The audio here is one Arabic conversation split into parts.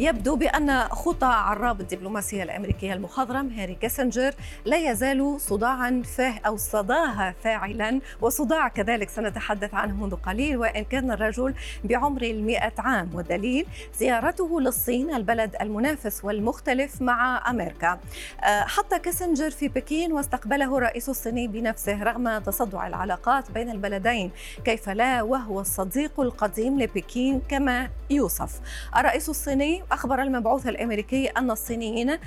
يبدو بأن خطى عراب الدبلوماسية الأمريكية المخضرم هاري كيسنجر لا يزال صداعا فاه أو صداها فاعلا وصداع كذلك سنتحدث عنه منذ قليل وإن كان الرجل بعمر المئة عام. والدليل زيارته للصين البلد المنافس والمختلف مع أمريكا. آه، حط كيسنجر في بكين واستقبله الرئيس الصيني بنفسه رغم تصدع العلاقات بين البلدين كيف لا؟ وهو الصديق القديم لبكين كما يوصف. الرئيس الصيني أخبر المبعوث الأمريكي أن الصينيين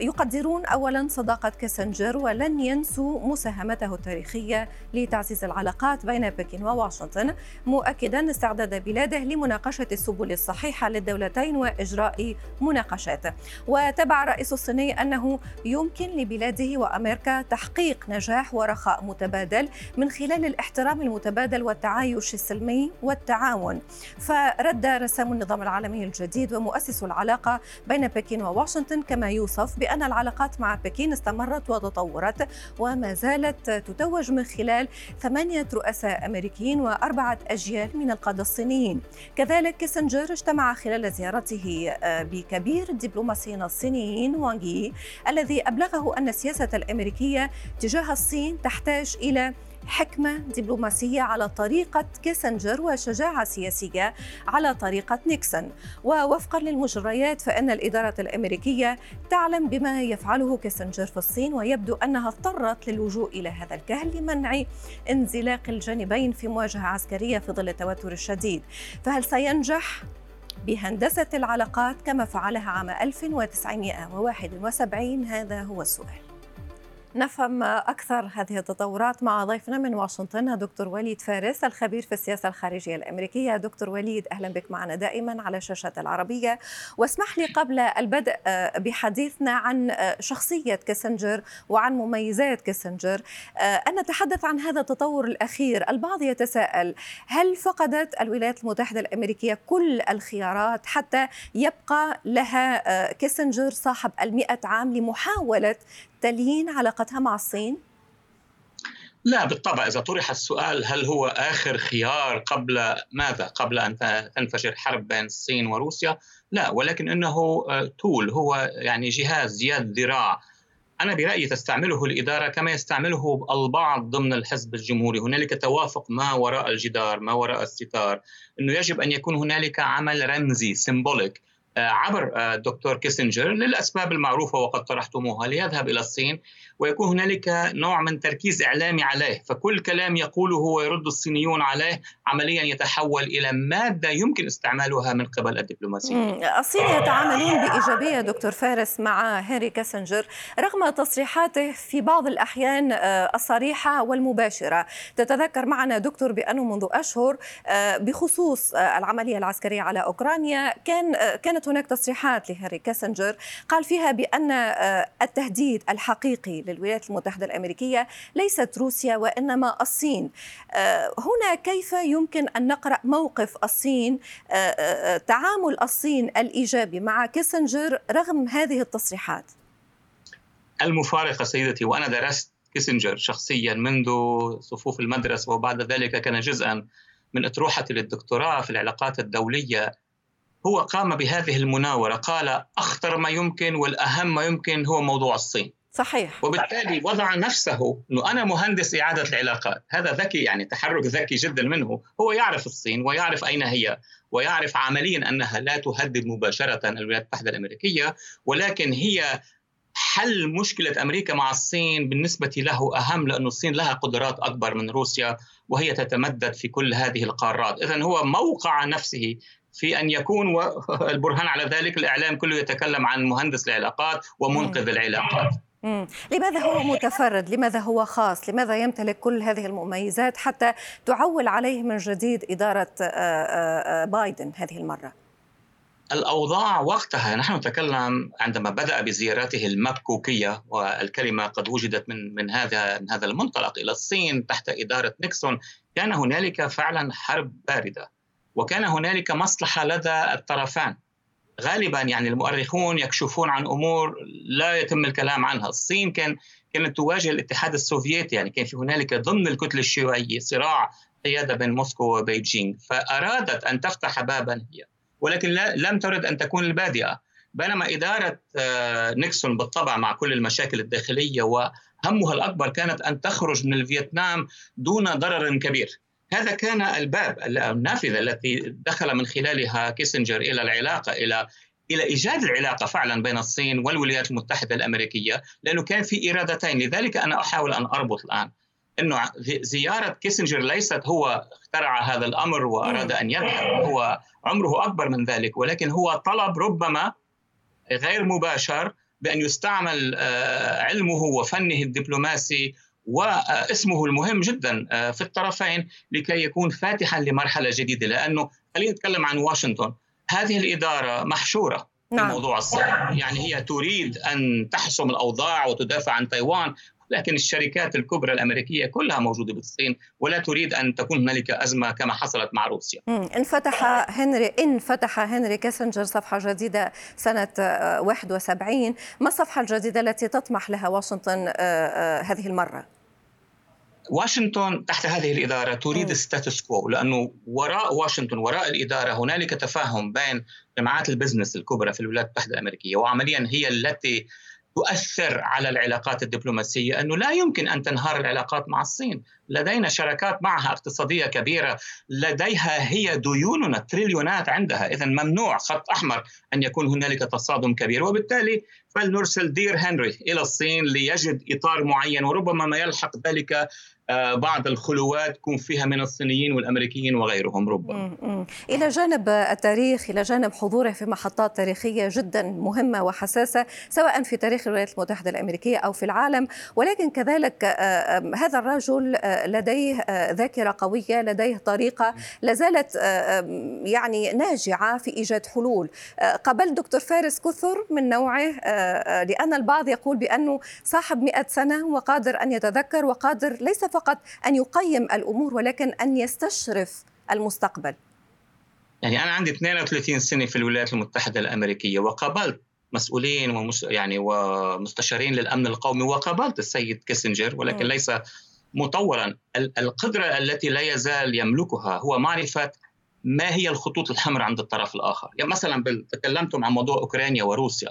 يقدرون أولا صداقة كيسنجر ولن ينسوا مساهمته التاريخية لتعزيز العلاقات بين بكين وواشنطن مؤكدا استعداد بلاده لمناقشة السبل الصحيحة للدولتين وإجراء مناقشات. وتبع الرئيس الصيني أنه يمكن لبلاده وأمريكا تحقيق نجاح ورخاء متبادل من خلال الاحترام المتبادل والتعايش السلمي والتعاون. فرد رسام النظام العالمي الجديد ومؤسس العلاقة بين بكين وواشنطن كما يوصف بأن العلاقات مع بكين استمرت وتطورت وما زالت تتوج من خلال ثمانية رؤساء أمريكيين وأربعة أجيال من القادة الصينيين. كذلك كيسنجر اجتمع خلال زيارته آه، بكبير الدبلوماسيين الصينيين وانغي الذي أبلغه أن السياسة الأمريكية تجاه الصين تحتاج إلى حكمة دبلوماسية على طريقة كيسنجر وشجاعة سياسية على طريقة نيكسون ووفقا للمجريات فإن الإدارة الأمريكية تعلم بما يفعله كيسنجر في الصين ويبدو أنها اضطرت للجوء إلى هذا الكهل لمنع انزلاق الجانبين في مواجهة عسكرية في ظل التوتر الشديد. فهل سينجح بهندسة العلاقات كما فعلها عام 1971 هذا هو السؤال. نفهم أكثر هذه التطورات مع ضيفنا من واشنطن دكتور وليد فارس الخبير في السياسة الخارجية الأمريكية. دكتور وليد أهلا بك معنا دائما على شاشة العربية. واسمح لي قبل البدء بحديثنا عن شخصية كيسنجر وعن مميزات كيسنجر. أن نتحدث عن هذا التطور الأخير. البعض يتساءل هل فقدت الولايات المتحدة الأمريكية كل الخيارات حتى يبقى لها كيسنجر صاحب المئة عام لمحاولة تليين علاقتها مع الصين؟ لا بالطبع إذا طرح السؤال هل هو آخر خيار قبل ماذا؟ قبل أن تنفجر حرب بين الصين وروسيا؟ لا ولكن إنه تول آه، هو يعني جهاز يد ذراع أنا برأيي تستعمله الإدارة كما يستعمله البعض ضمن الحزب الجمهوري هنالك توافق ما وراء الجدار ما وراء الستار أنه يجب أن يكون هنالك عمل رمزي symbolic عبر الدكتور آه، كيسنجر للأسباب المعروفة وقد طرحتموها ليذهب إلى الصين ويكون هنالك نوع من تركيز إعلامي عليه فكل كلام يقوله ويرد الصينيون عليه عمليا يتحول إلى مادة يمكن استعمالها من قبل الدبلوماسيين الصين يتعاملون بإيجابية دكتور فارس مع هنري كيسنجر رغم تصريحاته في بعض الأحيان آه، الصريحة والمباشرة. تتذكر معنا دكتور بأنه منذ أشهر بخصوص العملية العسكرية على أوكرانيا كان كانت كانت هناك تصريحات لهنري كيسنجر قال فيها بأن آه، التهديد الحقيقي للولايات المتحدة الأمريكية ليست روسيا وإنما الصين. آه، هنا كيف يمكن أن نقرأ موقف الصين؟ آه، تعامل الصين الإيجابي مع كيسنجر رغم هذه التصريحات. المفارقة سيدتي وأنا درست كيسنجر شخصيا منذ صفوف المدرسة وبعد ذلك كان جزءا من أطروحتي للدكتوراه في العلاقات الدولية هو قام بهذه المناورة قال أخطر ما يمكن والأهم ما يمكن هو موضوع الصين. صحيح. وبالتالي وضع نفسه إنه أنا مهندس إعادة العلاقات، هذا ذكي يعني تحرك ذكي جدا منه، هو يعرف الصين ويعرف أين هي ويعرف عمليا أنها لا تهدد مباشرة الولايات المتحدة الأمريكية، ولكن هي حل مشكلة أمريكا مع الصين بالنسبة له أهم لأن الصين لها قدرات أكبر من روسيا وهي تتمدد في كل هذه القارات، اذا هو موقع نفسه في أن يكون البرهان على ذلك الإعلام كله يتكلم عن مهندس العلاقات ومنقذ العلاقات مم. لماذا هو متفرد؟ لماذا هو خاص؟ لماذا يمتلك كل هذه المميزات حتى تعول عليه من جديد إدارة آه، آه، آه، بايدن هذه المرة؟ الأوضاع وقتها نحن نتكلم عندما بدأ بزيارته المكوكية والكلمة قد وجدت من من هذا من هذا المنطلق إلى الصين تحت إدارة نيكسون كان هنالك فعلا حرب باردة وكان هنالك مصلحة لدى الطرفان. غالبا يعني المؤرخون يكشفون عن أمور لا يتم الكلام عنها، الصين كان كانت تواجه الاتحاد السوفيتي يعني كان في هنالك ضمن الكتله الشيوعيه صراع قيادة بين موسكو وبيجينغ، فأرادت أن تفتح بابا هي ولكن لا لم ترد أن تكون البادئة، بينما إدارة آه، نيكسون بالطبع مع كل المشاكل الداخلية وهمها الأكبر كانت أن تخرج من الفيتنام دون ضرر كبير. هذا كان الباب النافذة التي دخل من خلالها كيسنجر إلى العلاقة إلى إلى إيجاد العلاقة فعلا بين الصين والولايات المتحدة الأمريكية لأنه كان في إرادتين. لذلك أنا أحاول أن أربط الآن إنه زيارة كيسنجر ليست هو اخترع هذا الأمر وأراد أن يذهب هو عمره أكبر من ذلك ولكن هو طلب ربما غير مباشر بأن يستعمل آه، علمه وفنه الدبلوماسي واسمه المهم جدا آه، في الطرفين لكي يكون فاتحا لمرحلة جديدة لأنه خلينا نتكلم عن واشنطن. هذه الإدارة محشورة نعم. في موضوع الصين يعني هي تريد أن تحسم الأوضاع وتدافع عن تايوان. لكن الشركات الكبرى الأمريكية كلها موجودة بالصين ولا تريد أن تكون هنالك أزمة كما حصلت مع روسيا. إن فتح هنري إن فتح هنري كيسنجر صفحة جديدة سنة 71 آه، ما الصفحة الجديدة التي تطمح لها واشنطن آه، آه، هذه المرة؟ واشنطن تحت هذه الإدارة تريد status quo لأنه وراء واشنطن وراء الإدارة هنالك تفاهم بين جماعات ال business الكبرى في الولايات المتحدة الأمريكية وعمليا هي التي تؤثر على العلاقات الدبلوماسية أنه لا يمكن أن تنهار العلاقات مع الصين، لدينا شراكات معها اقتصادية كبيرة، لديها هي ديوننا تريليونات عندها، اذا ممنوع خط أحمر أن يكون هنالك تصادم كبير، وبالتالي فلنرسل dear هنري إلى الصين ليجد إطار معين وربما ما يلحق ذلك آه، بعض الخلوات تكون فيها من الصينيين والأمريكيين وغيرهم ربما. إلى جانب التاريخ إلى جانب حضوره في محطات تاريخية جدا مهمة وحساسة سواء في تاريخ الولايات المتحدة الأمريكية أو في العالم. ولكن كذلك آه، هذا الرجل آه، لديه ذاكرة قوية لديه طريقة لازالت يعني ناجعة في إيجاد حلول. قبل دكتور فارس كثر من نوعه لأن البعض يقول بأنه صاحب 100 سنة وقادر أن يتذكر وقادر ليس فقط أن يقيم الأمور ولكن أن يستشرف المستقبل يعني أنا عندي 32 سنة في الولايات المتحدة الأمريكية وقابلت مسؤولين ومس يعني ومستشارين للأمن القومي وقابلت السيد كيسنجر ولكن. ليس مطولا. القدرة التي لا يزال يملكها هو معرفة ما هي الخطوط الحمراء عند الطرف الآخر. يعني مثلا تكلمتم عن موضوع أوكرانيا وروسيا.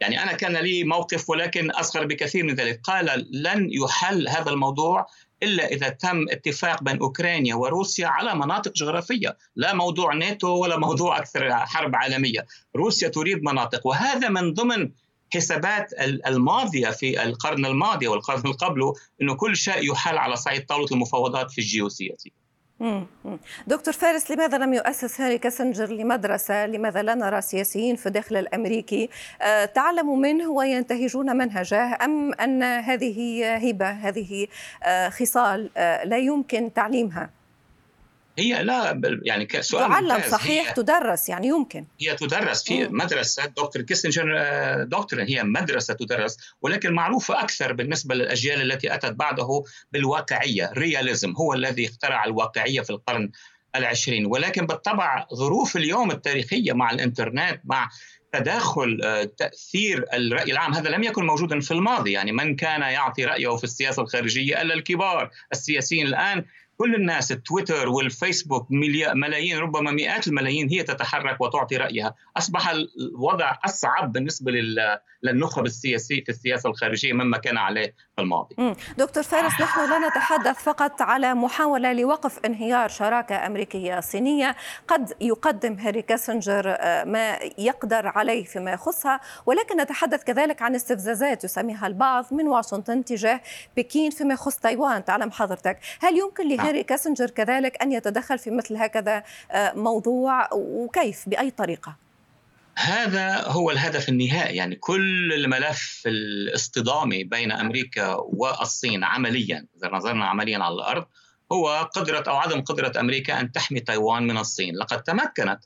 يعني أنا كان لي موقف ولكن أصغر بكثير من ذلك. قال لن يحل هذا الموضوع إلا إذا تم اتفاق بين أوكرانيا وروسيا على مناطق جغرافية، لا موضوع ناتو ولا موضوع أكثر حرب عالمية، روسيا تريد مناطق وهذا من ضمن حسابات الماضية في القرن الماضي والقرن اللي قبله إنه كل شيء يحل على صعيد طاولة المفاوضات في الجيوسياسي. دكتور فارس لماذا لم يؤسس هاري كاسنجر لمدرسة؟ لماذا لا نرى سياسيين في الداخل الأمريكي؟ آه، تعلموا منه وينتهجون منهجه أم أن هذه هبة هذه آه، خصال آه، لا يمكن تعليمها؟ هي لا يعني سؤال تعلم صحيح هي تدرس يعني يمكن. هي تدرس في مم. مدرسة دكتور كيسنجر آه، دكتور هي مدرسة تدرس ولكن معروفة أكثر بالنسبة للأجيال التي أتت بعده بالواقعية. الرياليزم هو الذي اخترع الواقعية في القرن العشرين. ولكن بالطبع ظروف اليوم التاريخية مع الإنترنت مع تداخل آه، تأثير الرأي العام هذا لم يكن موجودا في الماضي. يعني من كان يعطي رأيه في السياسة الخارجية إلا الكبار السياسيين الآن كل الناس تويتر والفيسبوك ملايين ربما مئات الملايين هي تتحرك وتعطي رأيها، أصبح الوضع أصعب بالنسبة للنخب السياسي في السياسة الخارجية مما كان عليه في الماضي. دكتور فارس نحن لا نتحدث فقط على محاولة لوقف انهيار شراكة أمريكية صينية، قد يقدم هاري كاسنجر آه، ما يقدر عليه فيما يخصها، ولكن نتحدث كذلك عن استفزازات يسميها البعض من واشنطن تجاه بكين فيما يخص تايوان، تعلم حضرتك، هل يمكن لهاري هنري كاسنجر كذلك أن يتدخل في مثل هكذا آه، موضوع وكيف؟ بأي طريقة؟ هذا هو الهدف النهائي. يعني كل الملف الاصطدامي بين أمريكا والصين عمليا إذا نظرنا عمليا على الأرض هو قدرة أو عدم قدرة أمريكا أن تحمي تايوان من الصين. لقد تمكنت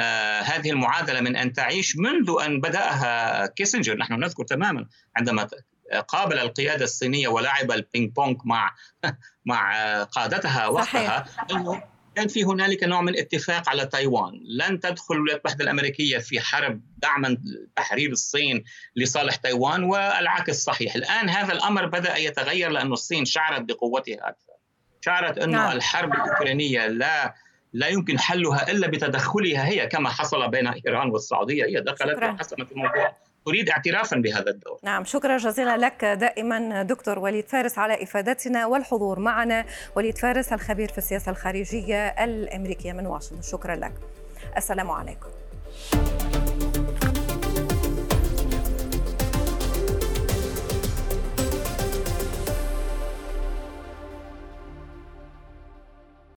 آه هذه المعادلة من أن تعيش منذ أن بدأها كيسنجر. نحن نذكر تماما عندما قابل القيادة الصينية ولعب ال ping pong مع مع قادتها وقتها إنه كان في هنالك نوع من اتفاق على تايوان. لن تدخل الولايات المتحدة الأمريكية في حرب دعما تحرير الصين لصالح تايوان والعكس صحيح. الآن هذا الأمر بدأ يتغير لأن الصين شعرت بقوتها أكثر. شعرت أن نعم. الحرب الأوكرانية لا لا يمكن حلها إلا بتدخلها هي كما حصل بين إيران والسعودية. هي دخلت وحسمت الموضوع. تريد اعترافا بهذا الدور. نعم شكرا جزيلا لك دائما دكتور وليد فارس على إفادتنا والحضور معنا. وليد فارس الخبير في السياسة الخارجية الأمريكية من واشنطن. شكرا لك. السلام عليكم.